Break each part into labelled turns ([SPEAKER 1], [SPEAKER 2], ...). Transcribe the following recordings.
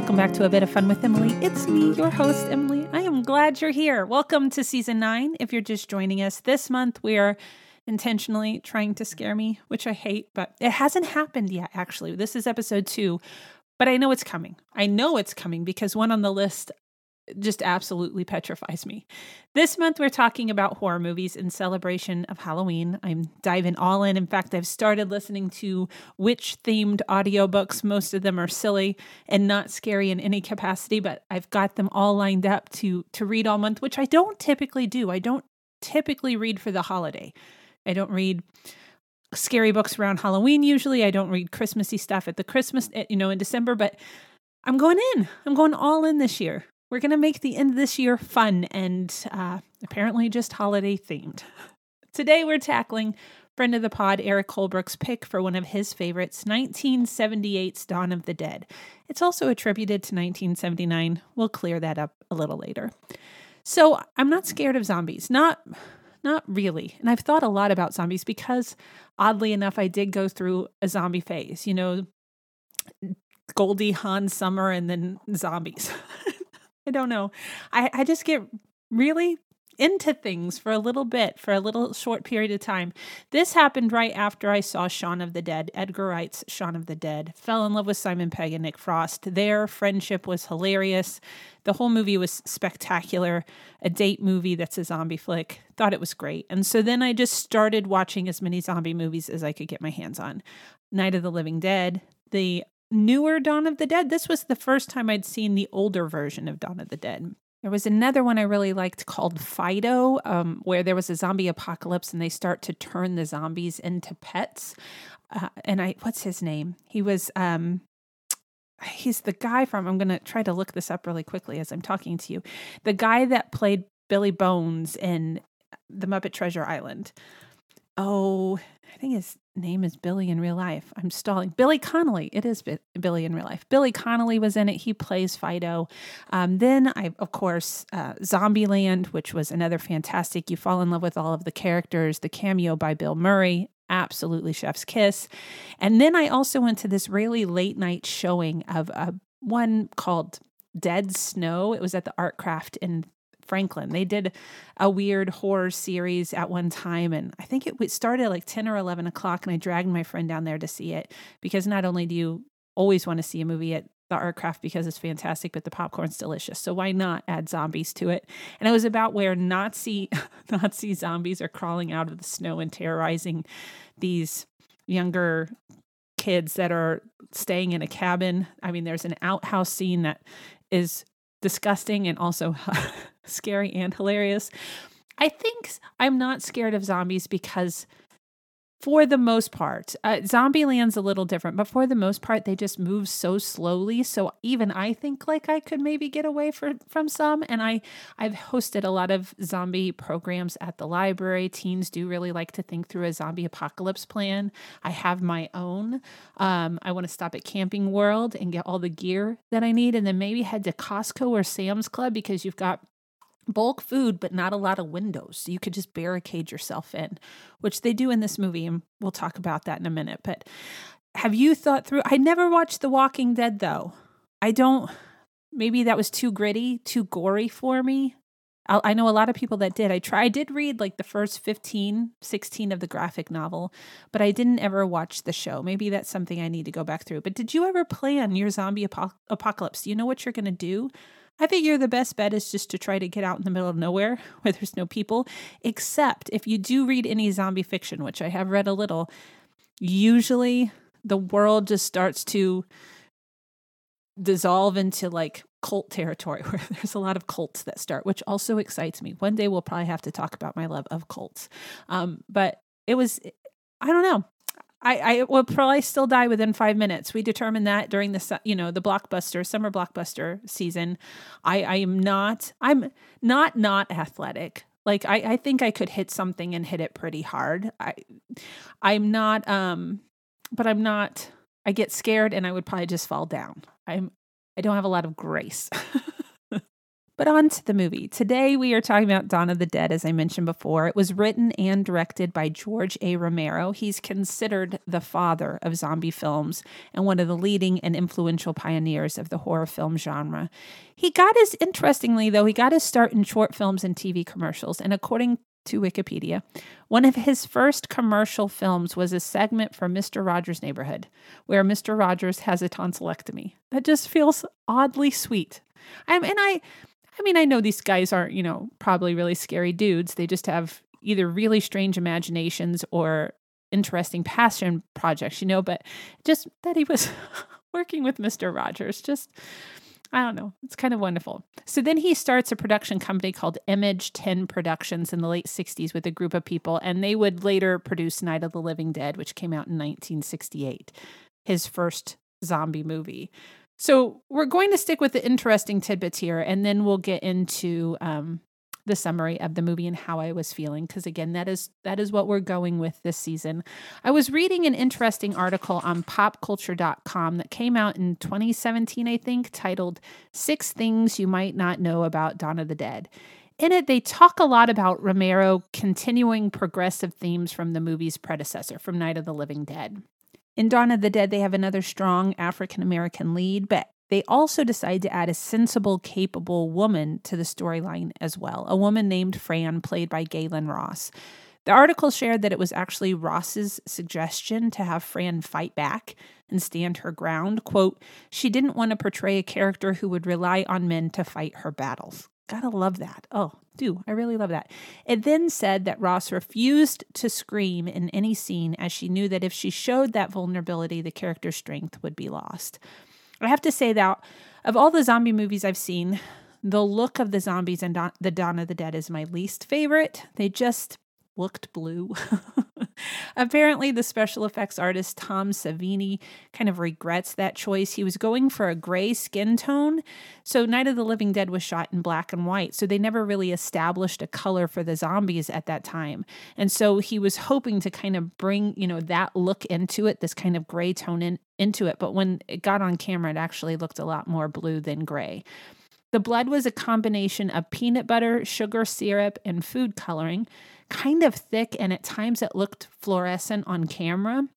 [SPEAKER 1] Welcome back to A Bit of Fun with Emily. It's me, your host, Emily. I am glad you're here. Welcome to season nine. If you're just joining us this month, we are intentionally trying to scare me, which I hate, but it hasn't happened yet, actually. This is episode two, but I know it's coming. I know it's coming because one on the list just absolutely petrifies me. This month, we're talking about horror movies in celebration of Halloween. I'm diving all in. In fact, I've started listening to witch themed audiobooks. Most of them are silly and not scary in any capacity, but I've got them all lined up to, to read all month, which I don't typically do. I don't typically read for the holiday. I don't read scary books around Halloween usually. I don't read Christmassy stuff at the Christmas, eh, you know, in December, but I'm going in. I'm going all in this year. We're going to make the end of this year fun and uh, apparently just holiday themed. Today, we're tackling friend of the pod, Eric Holbrook's pick for one of his favorites, 1978's Dawn of the Dead. It's also attributed to 1979. We'll clear that up a little later. So, I'm not scared of zombies. Not not really. And I've thought a lot about zombies because oddly enough I did go through a zombie phase, you know, Goldie Hawn Summer and then zombies. I don't know. I, I just get really into things for a little bit, for a little short period of time. This happened right after I saw Shaun of the Dead, Edgar Wright's Shaun of the Dead. Fell in love with Simon Pegg and Nick Frost. Their friendship was hilarious. The whole movie was spectacular. A date movie that's a zombie flick. Thought it was great. And so then I just started watching as many zombie movies as I could get my hands on. Night of the Living Dead, the newer Dawn of the Dead. This was the first time I'd seen the older version of Dawn of the Dead. There was another one I really liked called Fido, um, where there was a zombie apocalypse and they start to turn the zombies into pets. Uh, and I, what's his name? He was, um, he's the guy from, I'm going to try to look this up really quickly as I'm talking to you. The guy that played Billy Bones in The Muppet Treasure Island. Oh, I think his name is Billy in real life. I'm stalling. Billy Connolly. It is Billy in real life. Billy Connolly was in it. He plays Fido. Um, then I, of course, uh, Zombieland, which was another fantastic. You fall in love with all of the characters. The cameo by Bill Murray. Absolutely chef's kiss. And then I also went to this really late night showing of a one called Dead Snow. It was at the Artcraft in Franklin. They did a weird horror series at one time, and I think it started at like 10 or 11 o'clock, and I dragged my friend down there to see it because not only do you always want to see a movie at the Artcraft because it's fantastic, but the popcorn's delicious. So why not add zombies to it? And it was about where Nazi Nazi zombies are crawling out of the snow and terrorizing these younger kids that are staying in a cabin. I mean, there's an outhouse scene that is disgusting and also scary and hilarious. I think I'm not scared of zombies because for the most part, uh, Zombieland's a little different, but for the most part, they just move so slowly. So even I think like I could maybe get away for, from some. And I I've hosted a lot of zombie programs at the library. Teens do really like to think through a zombie apocalypse plan. I have my own. Um, I want to stop at Camping World and get all the gear that I need, and then maybe head to Costco or Sam's Club because you've got bulk food, but not a lot of windows. So you could just barricade yourself in, which they do in this movie. And we'll talk about that in a minute. But have you thought through? I never watched The Walking Dead, though. I don't, maybe that was too gritty, too gory for me. I, know a lot of people that did. I try, I did read like the first 15, 16 of the graphic novel, but I didn't ever watch the show. Maybe that's something I need to go back through. But did you ever plan your zombie apo- apocalypse? Do you know what you're going to do? I figure the best bet is just to try to get out in the middle of nowhere where there's no people, except if you do read any zombie fiction, which I have read a little, usually the world just starts to dissolve into like cult territory where there's a lot of cults that start, which also excites me. One day we'll probably have to talk about my love of cults. Um, but it was, I don't know. I, I will probably still die within five minutes. We determined that during the you know the blockbuster summer blockbuster season. I I am not I'm not not athletic. Like I I think I could hit something and hit it pretty hard. I I'm not um but I'm not I get scared and I would probably just fall down. I'm I don't have a lot of grace. But on to the movie. Today we are talking about Dawn of the Dead, as I mentioned before. It was written and directed by George A. Romero. He's considered the father of zombie films and one of the leading and influential pioneers of the horror film genre. He got his, interestingly though, he got his start in short films and TV commercials. And according to Wikipedia, one of his first commercial films was a segment for Mr. Rogers' Neighborhood, where Mr. Rogers has a tonsillectomy. That just feels oddly sweet. I, and I, I mean, I know these guys aren't, you know, probably really scary dudes. They just have either really strange imaginations or interesting passion projects, you know, but just that he was working with Mr. Rogers, just I don't know. It's kind of wonderful. So then he starts a production company called Image 10 Productions in the late 60s with a group of people, and they would later produce Night of the Living Dead, which came out in 1968, his first zombie movie. So we're going to stick with the interesting tidbits here, and then we'll get into um, the summary of the movie and how I was feeling. Because again, that is that is what we're going with this season. I was reading an interesting article on PopCulture.com that came out in 2017, I think, titled Six Things You Might Not Know About Dawn of the Dead." In it, they talk a lot about Romero continuing progressive themes from the movie's predecessor, from Night of the Living Dead. In Dawn of the Dead, they have another strong African American lead, but they also decide to add a sensible, capable woman to the storyline as well, a woman named Fran, played by Gaylen Ross. The article shared that it was actually Ross's suggestion to have Fran fight back and stand her ground. Quote, she didn't want to portray a character who would rely on men to fight her battles. Gotta love that. Oh, do. I really love that. It then said that Ross refused to scream in any scene as she knew that if she showed that vulnerability, the character's strength would be lost. I have to say that of all the zombie movies I've seen, the look of the zombies in Dawn, the Dawn of the Dead is my least favorite. They just looked blue. Apparently, the special effects artist Tom Savini kind of regrets that choice. He was going for a gray skin tone. So, Night of the Living Dead was shot in black and white. So, they never really established a color for the zombies at that time. And so, he was hoping to kind of bring, you know, that look into it, this kind of gray tone in, into it. But when it got on camera, it actually looked a lot more blue than gray. The blood was a combination of peanut butter, sugar syrup, and food coloring kind of thick and at times it looked fluorescent on camera.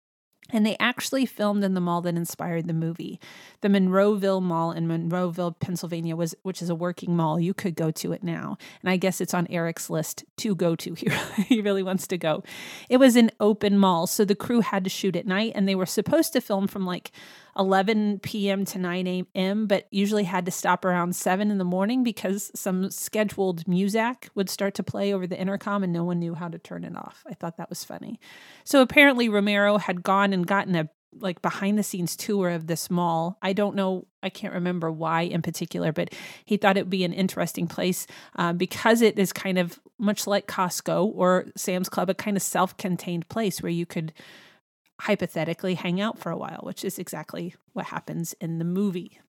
[SPEAKER 1] And they actually filmed in the mall that inspired the movie. The Monroeville Mall in Monroeville, Pennsylvania was which is a working mall. You could go to it now. And I guess it's on Eric's list to go to. He, he really wants to go. It was an open mall, so the crew had to shoot at night and they were supposed to film from like 11 p.m. to 9 a.m., but usually had to stop around 7 in the morning because some scheduled music would start to play over the intercom and no one knew how to turn it off. I thought that was funny. So apparently, Romero had gone and gotten a like behind the scenes tour of this mall. I don't know, I can't remember why in particular, but he thought it would be an interesting place uh, because it is kind of much like Costco or Sam's Club, a kind of self contained place where you could hypothetically hang out for a while, which is exactly what happens in the movie.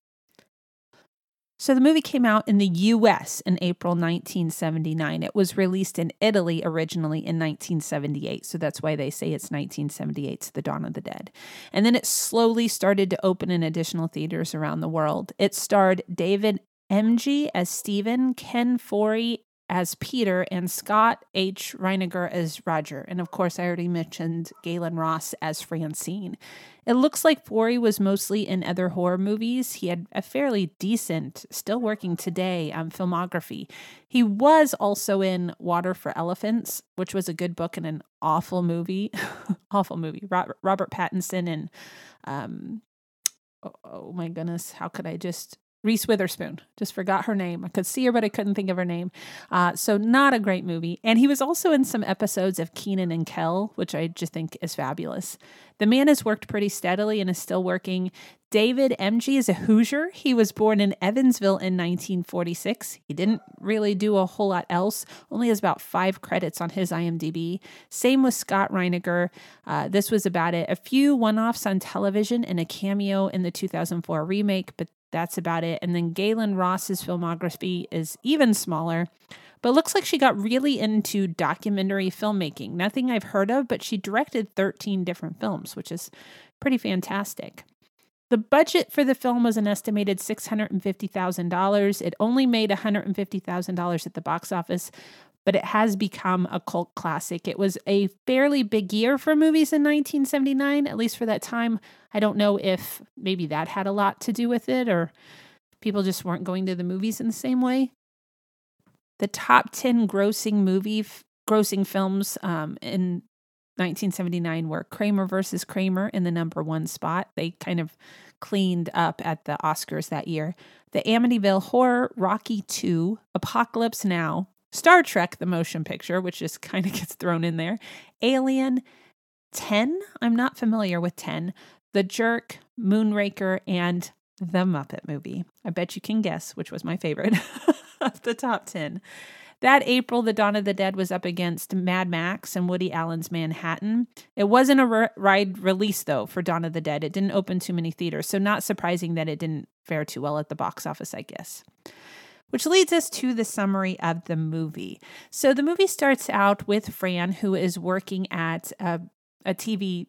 [SPEAKER 1] So the movie came out in the US in April 1979. It was released in Italy originally in 1978. So that's why they say it's 1978's The Dawn of the Dead. And then it slowly started to open in additional theaters around the world. It starred David Emge as Stephen, Ken Foree as Peter and Scott H. Reiniger as Roger. And of course, I already mentioned Gaylen Ross as Francine. It looks like Foree was mostly in other horror movies. He had a fairly decent, still working today, um, filmography. He was also in Water for Elephants, which was a good book and an awful movie. awful movie. Robert, Robert Pattinson and, um, oh, oh my goodness, how could I just Reese Witherspoon. Just forgot her name. I could see her, but I couldn't think of her name. Uh, so, not a great movie. And he was also in some episodes of Kenan and Kel, which I just think is fabulous. The man has worked pretty steadily and is still working. David Emge is a Hoosier. He was born in Evansville in 1946. He didn't really do a whole lot else, only has about five credits on his IMDb. Same with Scott Reiniger. Uh, this was about it. A few one offs on television and a cameo in the 2004 remake, but that's about it. And then Gaylen Ross's filmography is even smaller, but looks like she got really into documentary filmmaking. Nothing I've heard of, but she directed 13 different films, which is pretty fantastic. The budget for the film was an estimated $650,000. It only made $150,000 at the box office, but it has become a cult classic. It was a fairly big year for movies in 1979, at least for that time. I don't know if maybe that had a lot to do with it or people just weren't going to the movies in the same way. The top 10 grossing movie grossing films um, in 1979 were Kramer versus Kramer in the number one spot. They kind of cleaned up at the Oscars that year. The Amityville Horror, Rocky 2, Apocalypse Now, Star Trek, the motion picture, which just kind of gets thrown in there, Alien, 10, I'm not familiar with 10, The Jerk, Moonraker, and The Muppet Movie. I bet you can guess which was my favorite of the top 10. That April, The Dawn of the Dead was up against Mad Max and Woody Allen's Manhattan. It wasn't a ride release, though, for Dawn of the Dead. It didn't open too many theaters, so not surprising that it didn't fare too well at the box office, I guess. Which leads us to the summary of the movie. So the movie starts out with Fran, who is working at a, a TV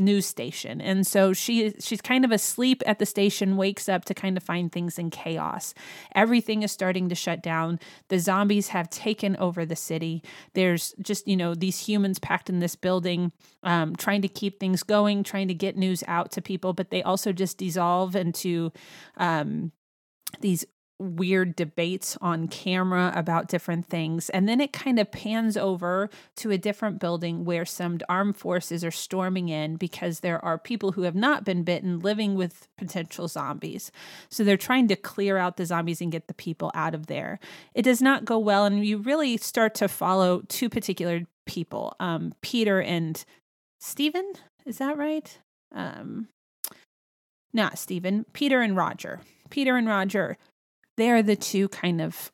[SPEAKER 1] news station. And so she she's kind of asleep at the station, wakes up to kind of find things in chaos. Everything is starting to shut down. The zombies have taken over the city. There's just, you know, these humans packed in this building, um, trying to keep things going, trying to get news out to people, but they also just dissolve into um, these weird debates on camera about different things. And then it kind of pans over to a different building where some armed forces are storming in because there are people who have not been bitten living with potential zombies. So they're trying to clear out the zombies and get the people out of there. It does not go well. And you really start to follow two particular people um, Peter and Stephen. Is that right? Um, not Stephen, Peter and Roger. Peter and Roger they're the two kind of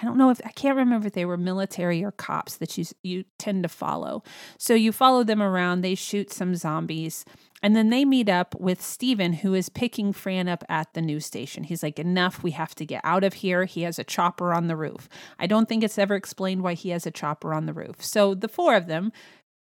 [SPEAKER 1] I don't know if I can't remember if they were military or cops that you you tend to follow. So you follow them around, they shoot some zombies, and then they meet up with Steven who is picking Fran up at the news station. He's like, "Enough, we have to get out of here." He has a chopper on the roof. I don't think it's ever explained why he has a chopper on the roof. So the four of them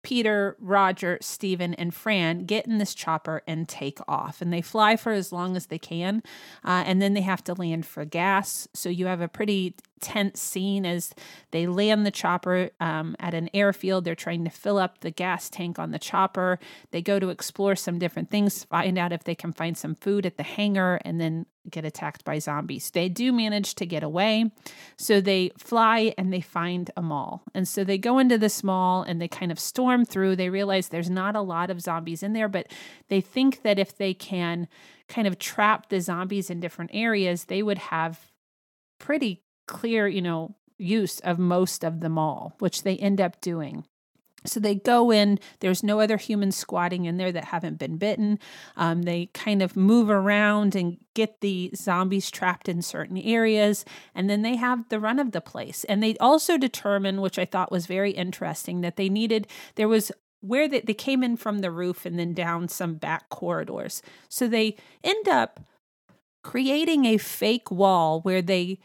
[SPEAKER 1] Peter, Roger, Stephen, and Fran get in this chopper and take off. And they fly for as long as they can. Uh, and then they have to land for gas. So you have a pretty tense scene as they land the chopper um, at an airfield. They're trying to fill up the gas tank on the chopper. They go to explore some different things, find out if they can find some food at the hangar, and then get attacked by zombies. They do manage to get away. So they fly and they find a mall. And so they go into this mall and they kind of storm through. They realize there's not a lot of zombies in there, but they think that if they can kind of trap the zombies in different areas, they would have pretty clear, you know, use of most of them all, which they end up doing. So they go in, there's no other humans squatting in there that haven't been bitten. Um, they kind of move around and get the zombies trapped in certain areas, and then they have the run of the place. And they also determine, which I thought was very interesting, that they needed, there was where they, they came in from the roof and then down some back corridors. So they end up creating a fake wall where they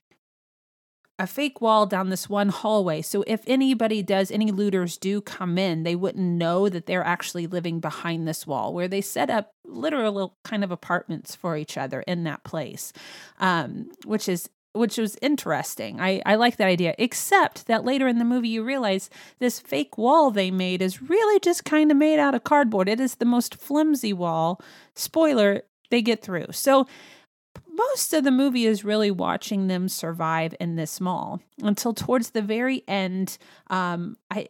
[SPEAKER 1] a fake wall down this one hallway. So if anybody does, any looters do come in, they wouldn't know that they're actually living behind this wall, where they set up literal kind of apartments for each other in that place, um, which is which was interesting. I, I like that idea, except that later in the movie, you realize this fake wall they made is really just kind of made out of cardboard. It is the most flimsy wall. Spoiler, they get through. So most of the movie is really watching them survive in this mall until towards the very end. Um, I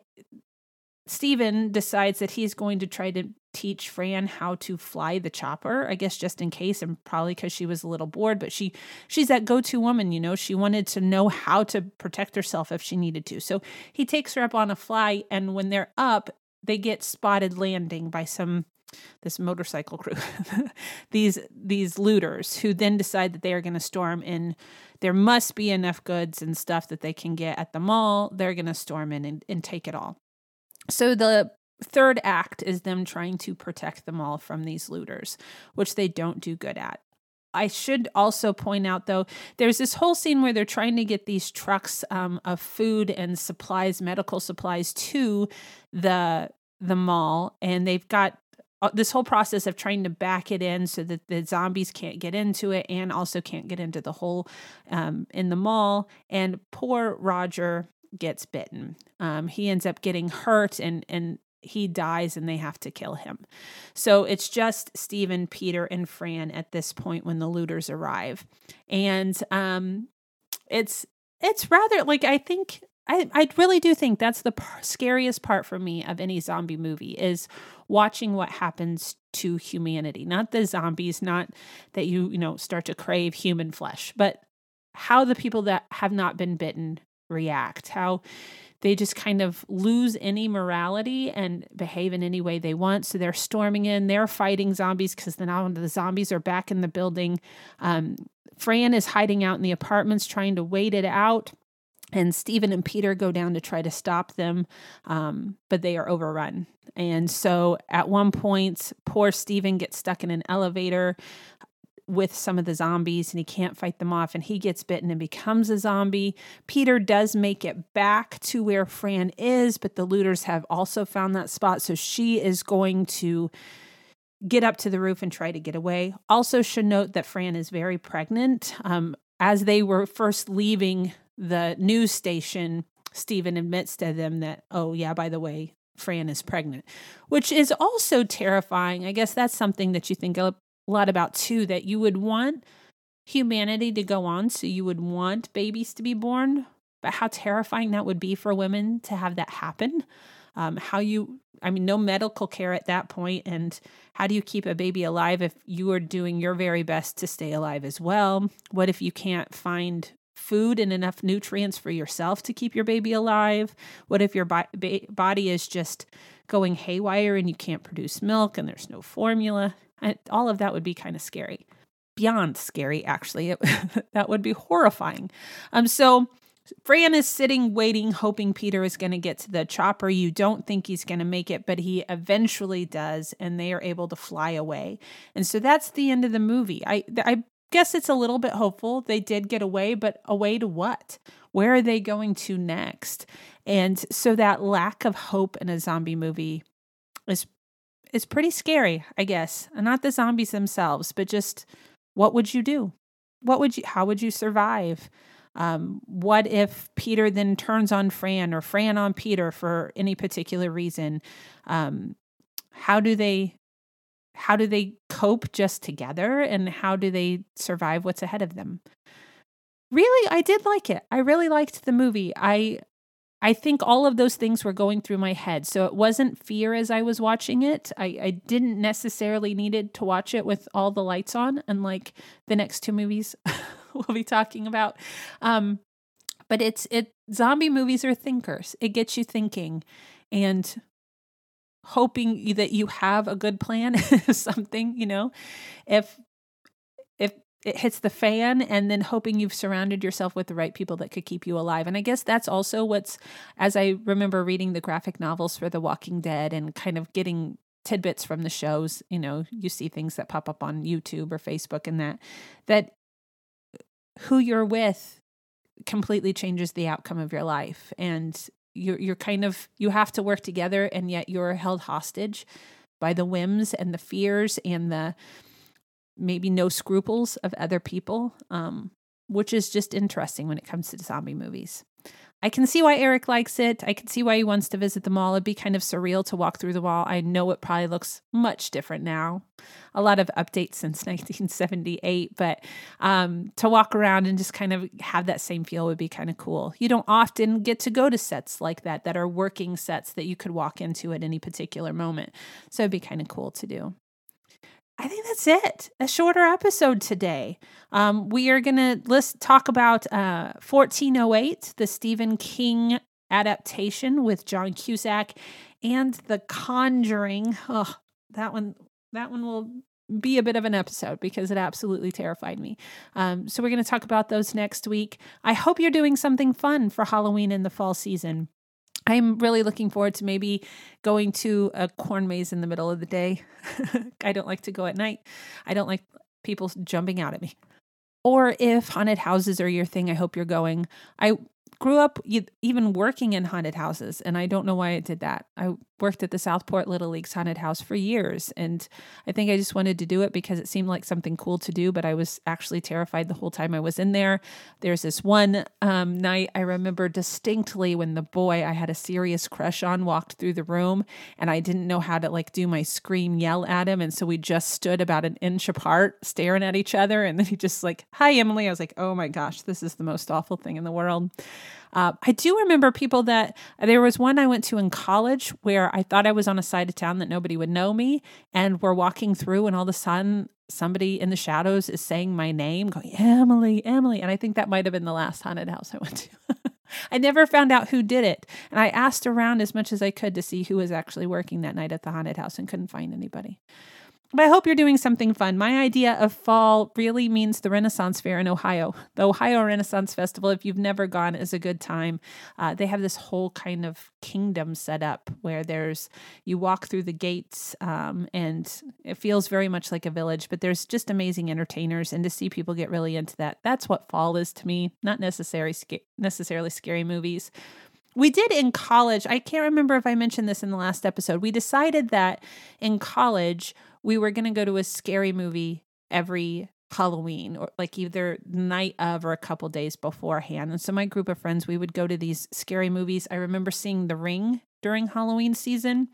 [SPEAKER 1] Stephen decides that he's going to try to teach Fran how to fly the chopper, I guess just in case and probably cuz she was a little bored, but she she's that go-to woman, you know, she wanted to know how to protect herself if she needed to. So he takes her up on a fly and when they're up, they get spotted landing by some this motorcycle crew, these these looters who then decide that they are going to storm in. There must be enough goods and stuff that they can get at the mall. They're going to storm in and, and take it all. So the third act is them trying to protect the mall from these looters, which they don't do good at. I should also point out, though, there's this whole scene where they're trying to get these trucks um, of food and supplies, medical supplies, to the the mall, and they've got this whole process of trying to back it in so that the zombies can't get into it and also can't get into the hole um, in the mall. And poor Roger gets bitten. Um, he ends up getting hurt and and he dies and they have to kill him. So it's just Stephen, Peter, and Fran at this point when the looters arrive. And um, it's it's rather like I think I, I really do think that's the scariest part for me of any zombie movie is watching what happens to humanity. Not the zombies, not that you, you know, start to crave human flesh, but how the people that have not been bitten react, how they just kind of lose any morality and behave in any way they want. So they're storming in, they're fighting zombies because now the zombies are back in the building. Um, Fran is hiding out in the apartments trying to wait it out. And Stephen and Peter go down to try to stop them, um, but they are overrun. And so at one point, poor Stephen gets stuck in an elevator with some of the zombies and he can't fight them off and he gets bitten and becomes a zombie. Peter does make it back to where Fran is, but the looters have also found that spot. So she is going to get up to the roof and try to get away. Also, should note that Fran is very pregnant. Um, as they were first leaving the news station, Stephen admits to them that, oh, yeah, by the way, Fran is pregnant, which is also terrifying. I guess that's something that you think a lot about too, that you would want humanity to go on. So you would want babies to be born, but how terrifying that would be for women to have that happen. Um, how you I mean, no medical care at that. And how do you keep a baby alive if you are doing your very best to stay alive as well? What if you can't find food and enough nutrients for yourself to keep your baby alive? What if your ba- body is just going haywire and you can't produce milk and there's no formula? I, all of that would be kind of scary. Beyond scary, actually. It, that would be horrifying. Um, so Fran is sitting, waiting, hoping Peter is going to get to the chopper. You don't think he's going to make it, but he eventually does, and they are able to fly away. And so that's the end of the movie. I, I guess it's a little bit hopeful. They did get away, but away to what? Where are they going to next? And so that lack of hope in a zombie movie is is pretty scary, I guess. And not the zombies themselves, but just what would you do? What would you how would you survive? Um, what if Peter then turns on Fran or Fran on Peter for any particular reason? Um, how do they how do they cope just together and how do they survive what's ahead of them? Really, I did like it. I really liked the movie. I I think all of those things were going through my head. So it wasn't fear as I was watching it. I, I didn't necessarily needed to watch it with all the lights on, unlike the next two movies we'll be talking about. Um, but it's it zombie movies are thinkers. It gets you thinking and hoping that you have a good plan something, you know. If if it hits the fan and then hoping you've surrounded yourself with the right people that could keep you alive. And I guess that's also what's as I remember reading the graphic novels for The Walking Dead and kind of getting tidbits from the shows, you know, you see things that pop up on YouTube or Facebook and that that who you're with completely changes the outcome of your life and you're you're kind of you have to work together and yet you're held hostage by the whims and the fears and the maybe no scruples of other people um, which is just interesting when it comes to zombie movies I can see why Eric likes it. I can see why he wants to visit the mall. It'd be kind of surreal to walk through the mall. I know it probably looks much different now. A lot of updates since 1978, but um, to walk around and just kind of have that same feel would be kind of cool. You don't often get to go to sets like that, that are working sets that you could walk into at any particular moment. So it'd be kind of cool to do. I think that's it. A shorter episode today. Um, we are going to let's talk about uh, 1408, the Stephen King adaptation with John Cusack, and The Conjuring. Oh, that one. That one will be a bit of an episode because it absolutely terrified me. Um, so we're going to talk about those next week. I hope you're doing something fun for Halloween in the fall season. I'm really looking forward to maybe going to a corn maze in the middle of the day. I don't like to go at night. I don't like people jumping out at me. Or if haunted houses are your thing, I hope you're going. I grew up even working in haunted houses, and I don't know why I did that. I worked at the Southport Little League's haunted house for years, and I think I just wanted to do it because it seemed like something cool to do, but I was actually terrified the whole time I was in there. There's this one um, night I remember distinctly when the boy I had a serious crush on walked through the room, and I didn't know how to like do my scream yell at him, and so we just stood about an inch apart staring at each other, and then he just like, "Hi, Emily." I was like, "Oh my gosh, this is the most awful thing in the world." Uh, I do remember people that there was one I went to in college where I thought I was on a side of town that nobody would know me, and we're walking through, and all of a sudden somebody in the shadows is saying my name, going, Emily, Emily. And I think that might have been the last haunted house I went to. I never found out who did it. And I asked around as much as I could to see who was actually working that night at the haunted house and couldn't find anybody. But I hope you're doing something fun. My idea of fall really means the Renaissance Fair in Ohio. The Ohio Renaissance Festival, if you've never gone, is a good time. Uh, they have this whole kind of kingdom set up where there's, you walk through the gates um, and it feels very much like a village, but there's just amazing entertainers. And to see people get really into that, that's what fall is to me, not necessarily, necessarily scary movies we did in college. I can't remember if I mentioned this in the last episode. We decided that in college, we were going to go to a scary movie every Halloween or like either night of or a couple days beforehand. And so my group of friends, we would go to these scary movies. I remember seeing The Ring during Halloween season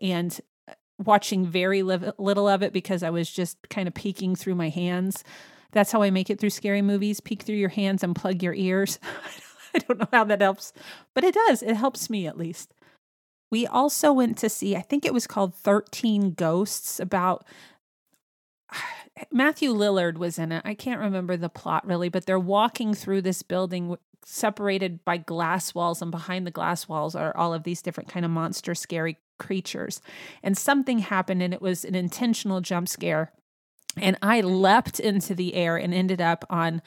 [SPEAKER 1] and uh, watching very li- little of it because I was just kind of peeking through my hands. That's how I make it through scary movies. Peek through your hands and plug your ears. I don't know how that helps, but it does. It helps me at least. We also went to see, I think it was called 13 Ghosts, about Matthew Lillard was in it. I can't remember the plot really, but they're walking through this building separated by glass walls, and behind the glass walls are all of these different kind of monster, scary creatures. And something happened, and it was an intentional jump scare. And I leapt into the air and ended up on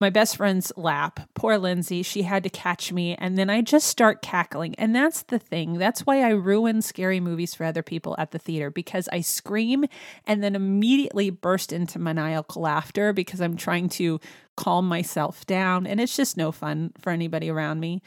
[SPEAKER 1] my best friend's lap. Poor Lindsay, she had to catch me. And then I just start cackling. And that's the thing. That's why I ruin scary movies for other people at the theater because I scream and then immediately burst into maniacal laughter because I'm trying to calm myself down. And it's just no fun for anybody around me.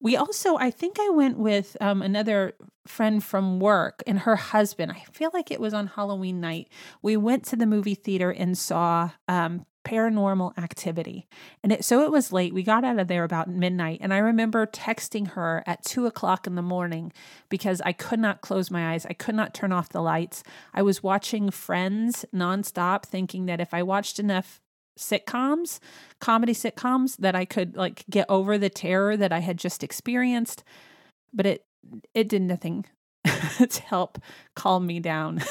[SPEAKER 1] We also, I think I went with um, another friend from work and her husband. I feel like it was on Halloween night. We went to the movie theater and saw um, paranormal activity. And it, so it was late. We got out of there about midnight. And I remember texting her at two o'clock in the morning because I could not close my eyes. I could not turn off the lights. I was watching Friends nonstop, thinking that if I watched enough sitcoms, comedy sitcoms, that I could like get over the terror that I had just experienced. But it it did nothing to help calm me down.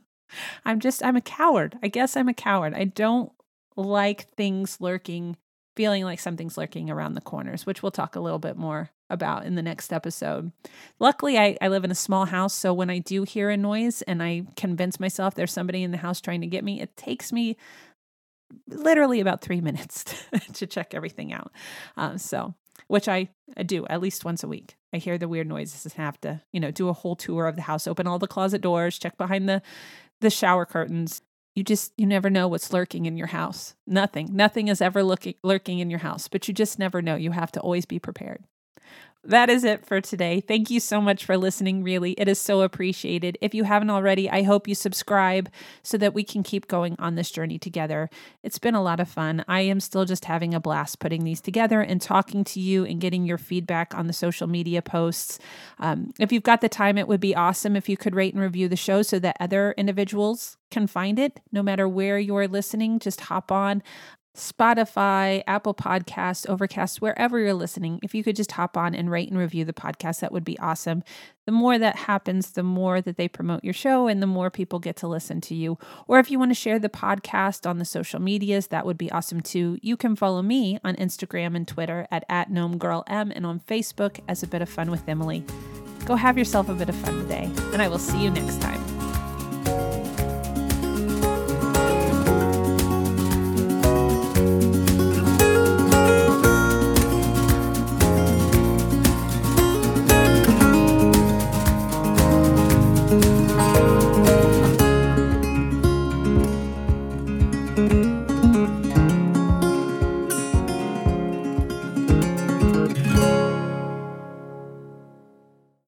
[SPEAKER 1] I'm just I'm a coward. I guess I'm a coward. I don't like things lurking, feeling like something's lurking around the corners, which we'll talk a little bit more about in the next episode. Luckily, I, I live in a small house, so when I do hear a noise and I convince myself there's somebody in the house trying to get me, it takes me literally about three minutes to check everything out. Um, so, which I, I do at least once a week. I hear the weird noises and have to, you know, do a whole tour of the house, open all the closet doors, check behind the the shower curtains, you just you never know what's lurking in your house. Nothing. Nothing is ever looking lurking in your house but you just never know. You have to always be prepared that is it for today. Thank you so much for listening, really. It is so appreciated. If you haven't already, I hope you subscribe so that we can keep going on this journey together. It's been a lot of fun. I am still just having a blast putting these together and talking to you and getting your feedback on the social media posts. Um, if you've got the time, it would be awesome if you could rate and review the show so that other individuals can find it no matter where you're listening. Just hop on. Spotify, Apple Podcasts, Overcast, wherever you're listening, if you could just hop on and rate and review the podcast, that would be awesome. The more that happens, the more that they promote your show and the more people get to listen to you. Or if you want to share the podcast on the social medias, that would be awesome too. You can follow me on Instagram and Twitter at, at GnomeGirlM and on Facebook as A Bit of Fun with Emily. Go have yourself a bit of fun today, and I will see you next time.